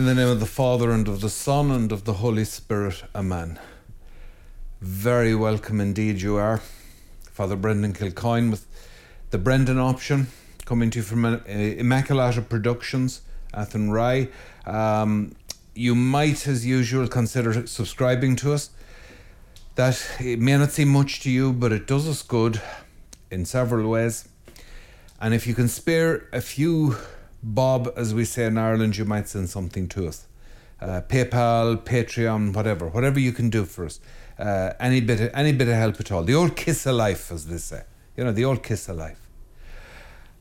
In the name of the Father, and of the Son, and of the Holy Spirit. Amen. Very welcome indeed, you are. Father Brendan Kilcoyne with the Brendan option, coming to you from Immaculata Productions, Athenry. Um, you might, as usual, consider subscribing to us. That it may not seem much to you, but it does us good in several ways. And if you can spare a few bob, as we say in Ireland, you might send something to us. Uh, PayPal, Patreon, whatever, whatever you can do for us. Uh, any bit, of, any bit of help at all. The old kiss of life, as they say. You know, the old kiss of life.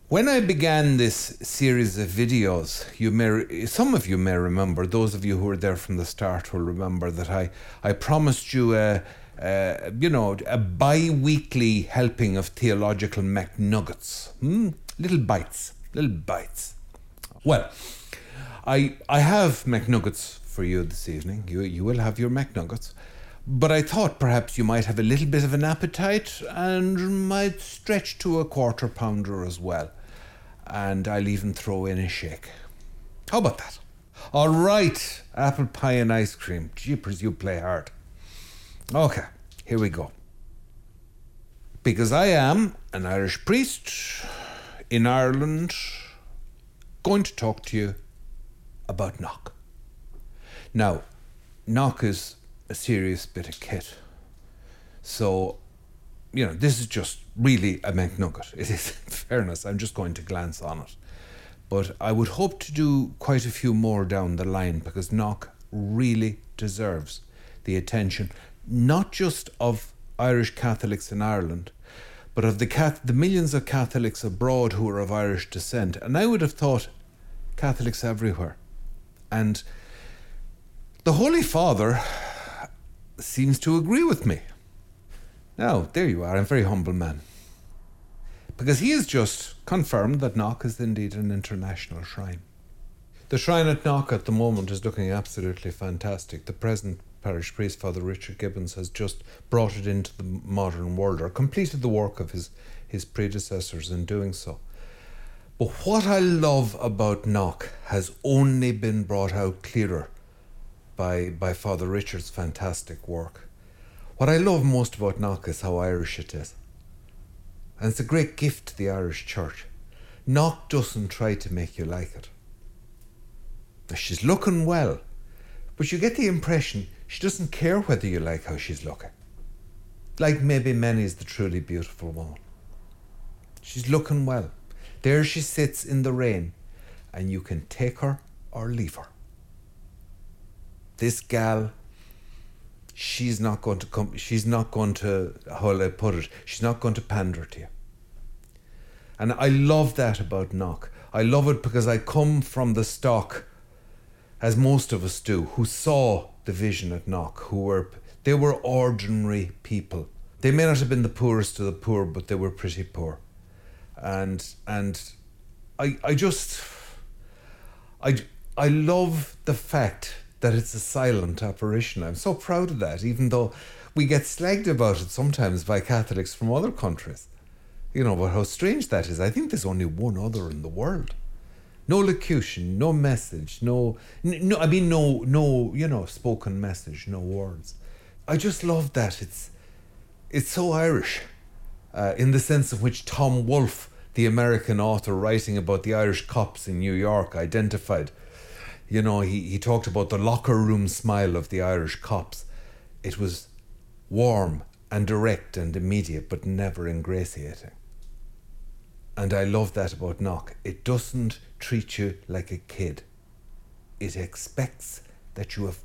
When I began this series of videos, you may, some of you may remember, those of you who were there from the start will remember that I, I promised you a, a you know, a bi-weekly helping of theological McNuggets. Hmm? Little bites, little bites. Well, I I have McNuggets for you this evening. You you will have your McNuggets. But I thought perhaps you might have a little bit of an appetite and might stretch to a quarter pounder as well. And I'll even throw in a shake. How about that? All right, apple pie and ice cream. Jeepers, you play hard. Okay, here we go. Because I am an Irish priest in Ireland going to talk to you about knock. Now, knock is a serious bit of kit. So, you know, this is just really a McNugget. It is, in fairness, I'm just going to glance on it. But I would hope to do quite a few more down the line because knock really deserves the attention, not just of Irish Catholics in Ireland, but of the, Cath- the millions of Catholics abroad who are of Irish descent. And I would have thought Catholics everywhere. And the Holy Father seems to agree with me. Now, there you are. I'm a very humble man. Because he has just confirmed that Knock is indeed an international shrine. The shrine at Knock at the moment is looking absolutely fantastic. The present parish priest, Father Richard Gibbons, has just brought it into the modern world or completed the work of his, his predecessors in doing so. But what I love about Knock has only been brought out clearer by, by Father Richard's fantastic work. What I love most about Knock is how Irish it is. And it's a great gift to the Irish Church. Knock doesn't try to make you like it. She's looking well, but you get the impression she doesn't care whether you like how she's looking. Like maybe many's the truly beautiful woman. She's looking well. There she sits in the rain, and you can take her or leave her. This gal, she's not going to come, she's not going to, how will I put it, she's not going to pander to you. And I love that about Knock. I love it because I come from the stock as most of us do, who saw the vision at Knock, who were they were ordinary people. They may not have been the poorest of the poor, but they were pretty poor. And and I I just I I love the fact that it's a silent apparition. I'm so proud of that, even though we get slagged about it sometimes by Catholics from other countries. You know, but how strange that is. I think there's only one other in the world no locution, no message, no, no, I mean, no, no, you know, spoken message, no words. I just love that. It's, it's so Irish, uh, in the sense of which Tom Wolfe, the American author writing about the Irish cops in New York, identified. You know, he, he talked about the locker room smile of the Irish cops. It was warm and direct and immediate, but never ingratiating. And I love that about Knock. It doesn't treat you like a kid. It expects that you have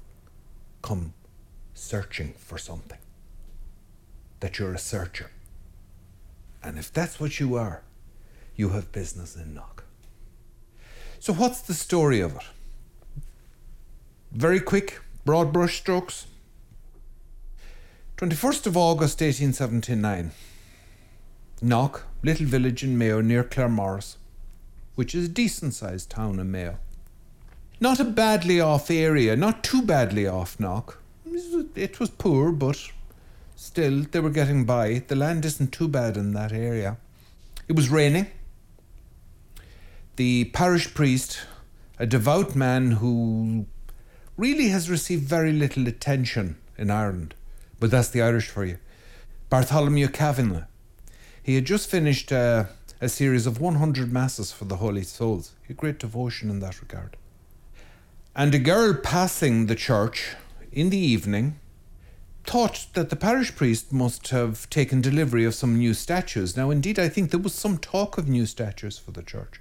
come searching for something, that you're a searcher. And if that's what you are, you have business in Knock. So, what's the story of it? Very quick, broad brush strokes. 21st of August 1879. Knock, little village in Mayo near Claremorris, which is a decent sized town in Mayo. Not a badly off area, not too badly off Knock. It was poor, but still they were getting by. The land isn't too bad in that area. It was raining. The parish priest a devout man who really has received very little attention in Ireland, but that's the Irish for you. Bartholomew Cavanagh. He had just finished uh, a series of 100 masses for the Holy Souls. A great devotion in that regard. And a girl passing the church in the evening thought that the parish priest must have taken delivery of some new statues. Now, indeed, I think there was some talk of new statues for the church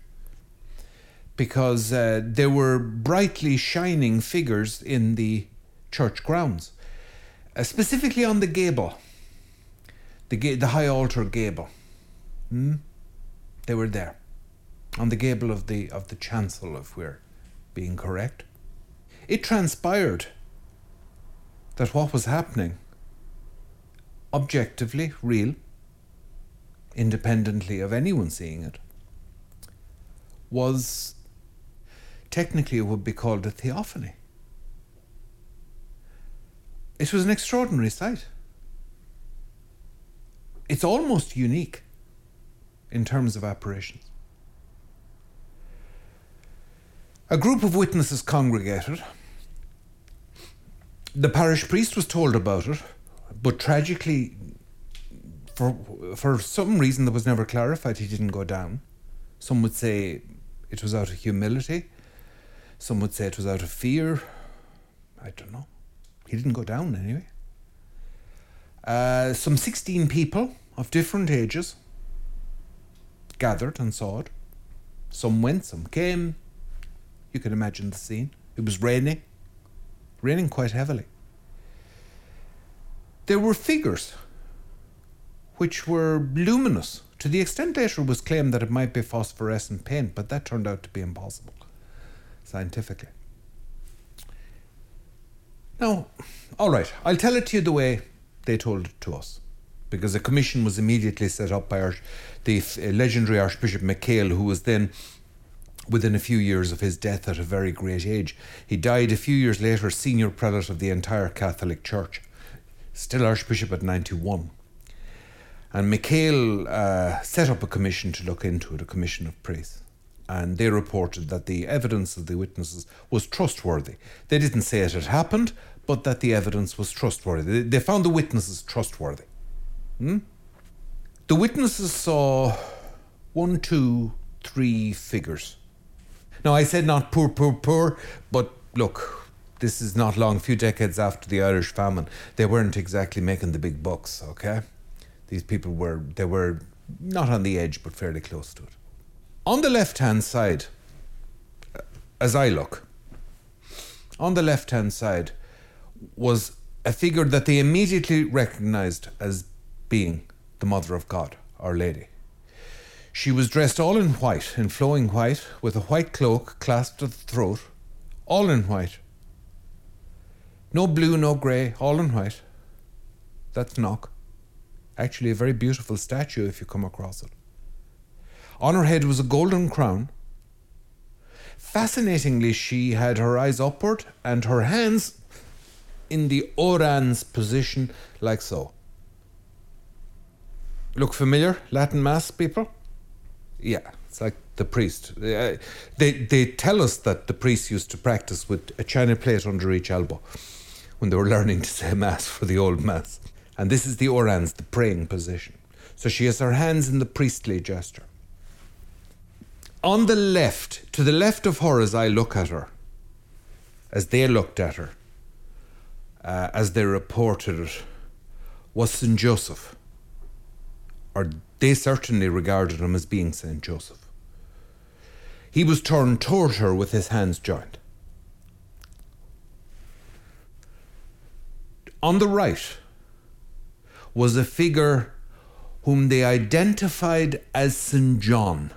because uh, there were brightly shining figures in the church grounds, uh, specifically on the gable, the, the high altar gable. Hmm? They were there on the gable of the of the chancel, if we're being correct. It transpired that what was happening, objectively real, independently of anyone seeing it, was technically it would be called a theophany. It was an extraordinary sight. It's almost unique in terms of apparitions. A group of witnesses congregated. The parish priest was told about it, but tragically, for, for some reason that was never clarified, he didn't go down. Some would say it was out of humility, some would say it was out of fear. I don't know. He didn't go down anyway. Uh, some 16 people of different ages gathered and saw it. Some went, some came. You can imagine the scene. It was raining, raining quite heavily. There were figures which were luminous to the extent later it was claimed that it might be phosphorescent paint, but that turned out to be impossible scientifically. Now, all right, I'll tell it to you the way they told it to us because a commission was immediately set up by our, the legendary Archbishop MacHale, who was then within a few years of his death at a very great age. He died a few years later, senior prelate of the entire Catholic Church, still Archbishop at 91. And MacHale uh, set up a commission to look into it, a commission of priests. And they reported that the evidence of the witnesses was trustworthy. They didn't say it had happened, but that the evidence was trustworthy. They found the witnesses trustworthy. Hmm? The witnesses saw one, two, three figures. Now, I said not poor, poor, poor, but look, this is not long, a few decades after the Irish famine. They weren't exactly making the big bucks, okay? These people were, they were not on the edge, but fairly close to it. On the left hand side, as I look, on the left hand side was a figure that they immediately recognized as being the Mother of God, Our Lady. She was dressed all in white, in flowing white, with a white cloak clasped at the throat, all in white. No blue, no grey, all in white. That's Knock. Actually, a very beautiful statue if you come across it. On her head was a golden crown. Fascinatingly, she had her eyes upward and her hands in the orans position, like so. Look familiar? Latin Mass, people? Yeah, it's like the priest. They, they, they tell us that the priest used to practice with a china plate under each elbow when they were learning to say Mass for the old Mass. And this is the orans, the praying position. So she has her hands in the priestly gesture. On the left, to the left of her as I look at her, as they looked at her, uh, as they reported it, was St. Joseph. Or they certainly regarded him as being St. Joseph. He was turned toward her with his hands joined. On the right was a figure whom they identified as St. John,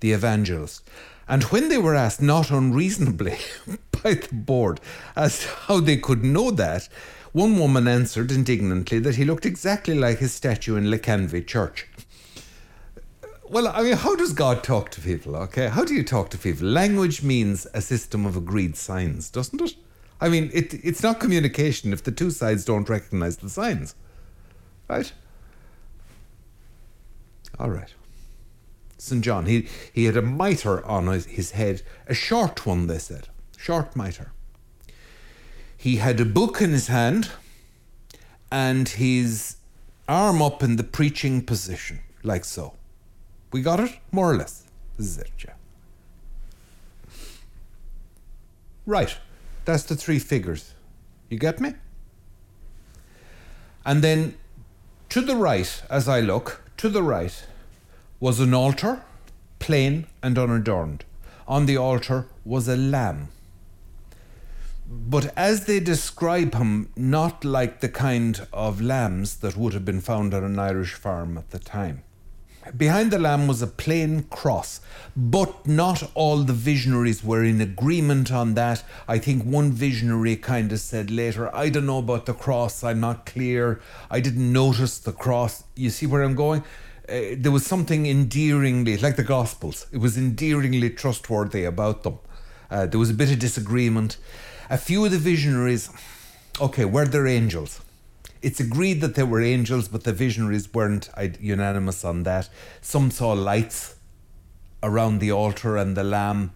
the evangelist. And when they were asked, not unreasonably, by the board as to how they could know that, one woman answered indignantly that he looked exactly like his statue in Lecanvey Church. Well, I mean, how does God talk to people, okay? How do you talk to people? Language means a system of agreed signs, doesn't it? I mean, it, it's not communication if the two sides don't recognize the signs, right? All right. St. John. He, he had a mitre on his head, a short one, they said, short mitre. He had a book in his hand and his arm up in the preaching position, like so. We got it? More or less. This is it, yeah. Right. That's the three figures. You get me? And then to the right, as I look, to the right was an altar, plain and unadorned. On the altar was a lamb. But as they describe him, not like the kind of lambs that would have been found on an Irish farm at the time. Behind the lamb was a plain cross, but not all the visionaries were in agreement on that. I think one visionary kind of said later, I don't know about the cross, I'm not clear, I didn't notice the cross. You see where I'm going? Uh, there was something endearingly, like the Gospels, it was endearingly trustworthy about them. Uh, there was a bit of disagreement. A few of the visionaries, okay, were there angels? It's agreed that there were angels, but the visionaries weren't unanimous on that. Some saw lights around the altar and the lamb.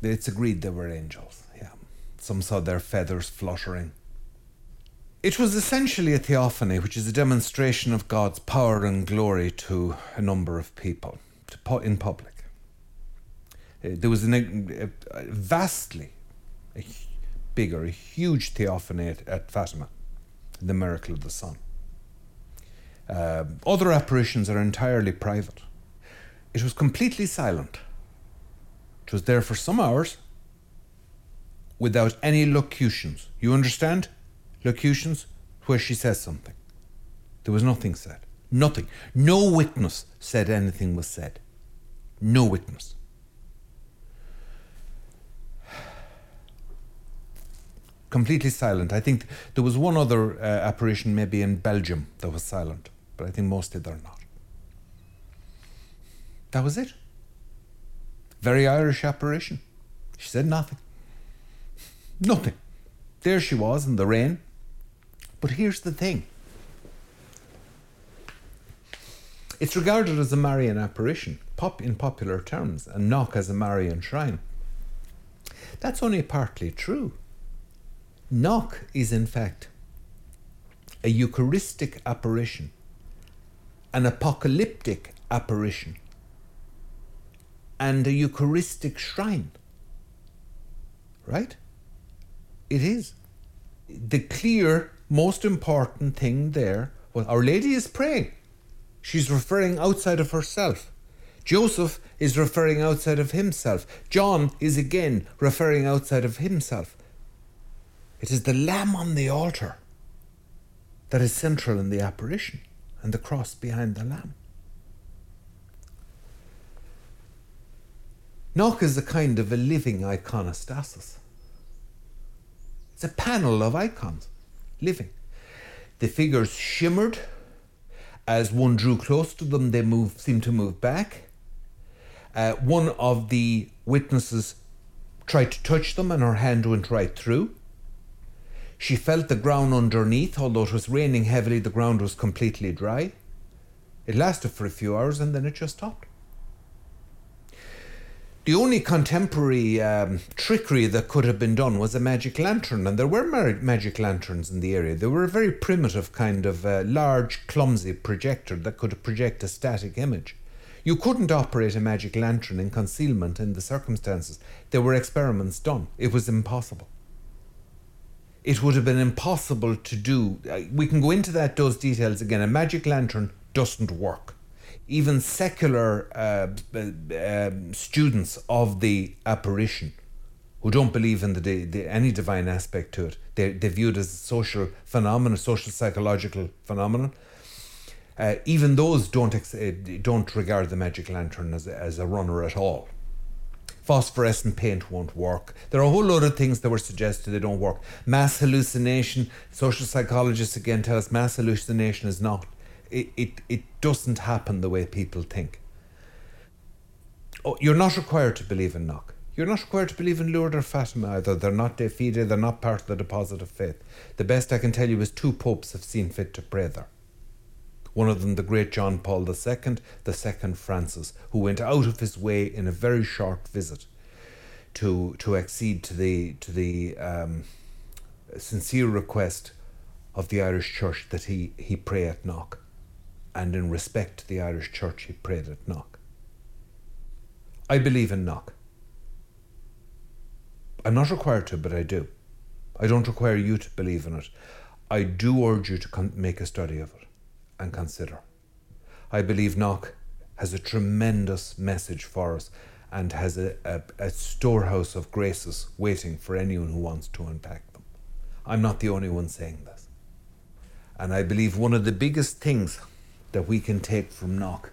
It's agreed there were angels, yeah. Some saw their feathers fluttering. It was essentially a theophany, which is a demonstration of God's power and glory to a number of people in public. There was an, a, a vastly a bigger, a huge theophany at, at Fatima, the miracle of the sun. Uh, other apparitions are entirely private. It was completely silent. It was there for some hours without any locutions. You understand? Locutions, where she says something. There was nothing said. Nothing. No witness said anything was said. No witness. Completely silent. I think there was one other uh, apparition, maybe in Belgium, that was silent, but I think mostly they're not. That was it. Very Irish apparition. She said nothing. Nothing. There she was in the rain. But here's the thing it's regarded as a Marian apparition, pop in popular terms, and Knock as a Marian shrine. That's only partly true. Knock is, in fact, a Eucharistic apparition, an apocalyptic apparition, and a Eucharistic shrine. Right? It is. The clear, most important thing there was Our Lady is praying. She's referring outside of herself. Joseph is referring outside of himself. John is again referring outside of himself. It is the lamb on the altar that is central in the apparition and the cross behind the lamb. Knock is a kind of a living iconostasis. It's a panel of icons, living. The figures shimmered. As one drew close to them, they moved, seemed to move back. Uh, one of the witnesses tried to touch them, and her hand went right through. She felt the ground underneath, although it was raining heavily, the ground was completely dry. It lasted for a few hours and then it just stopped. The only contemporary um, trickery that could have been done was a magic lantern, and there were magic lanterns in the area. They were a very primitive kind of uh, large, clumsy projector that could project a static image. You couldn't operate a magic lantern in concealment in the circumstances. There were experiments done. It was impossible it would have been impossible to do. Uh, we can go into that those details again. A magic lantern doesn't work. Even secular uh, um, students of the apparition, who don't believe in the, the, any divine aspect to it, they they view it as a social phenomenon, social psychological phenomenon. Uh, even those don't ex- uh, don't regard the magic lantern as as a runner at all phosphorescent paint won't work. There are a whole load of things that were suggested that don't work. Mass hallucination, social psychologists again tell us mass hallucination is not. It, it, it doesn't happen the way people think. Oh, you're not required to believe in knock. You're not required to believe in Lourdes or Fatima either. They're not de fide, they're not part of the deposit of faith. The best I can tell you is two popes have seen fit to pray there. One of them, the great John Paul II, the second Francis, who went out of his way in a very short visit to to accede to the to the um, sincere request of the Irish Church that he, he pray at Knock. And in respect to the Irish Church, he prayed at Knock. I believe in Knock. I'm not required to, but I do. I don't require you to believe in it. I do urge you to make a study of it and consider. I believe Knock has a tremendous message for us and has a, a, a storehouse of graces waiting for anyone who wants to unpack them. I'm not the only one saying this. And I believe one of the biggest things that we can take from Knock,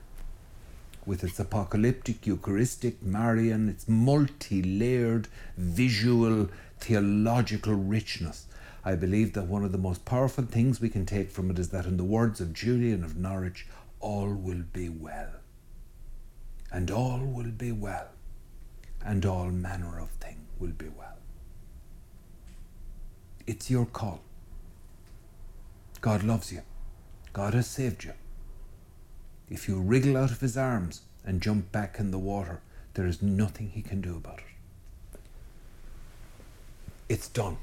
with its apocalyptic, Eucharistic, Marian, its multi layered visual, theological richness, I believe that one of the most powerful things we can take from it is that, in the words of Julian of Norwich, all will be well. And all will be well. And all manner of thing will be well. It's your call. God loves you. God has saved you. If you wriggle out of his arms and jump back in the water, there is nothing he can do about it. It's done.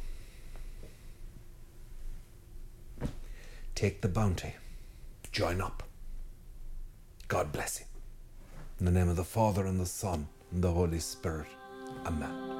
Take the bounty. Join up. God bless you. In the name of the Father and the Son and the Holy Spirit. Amen.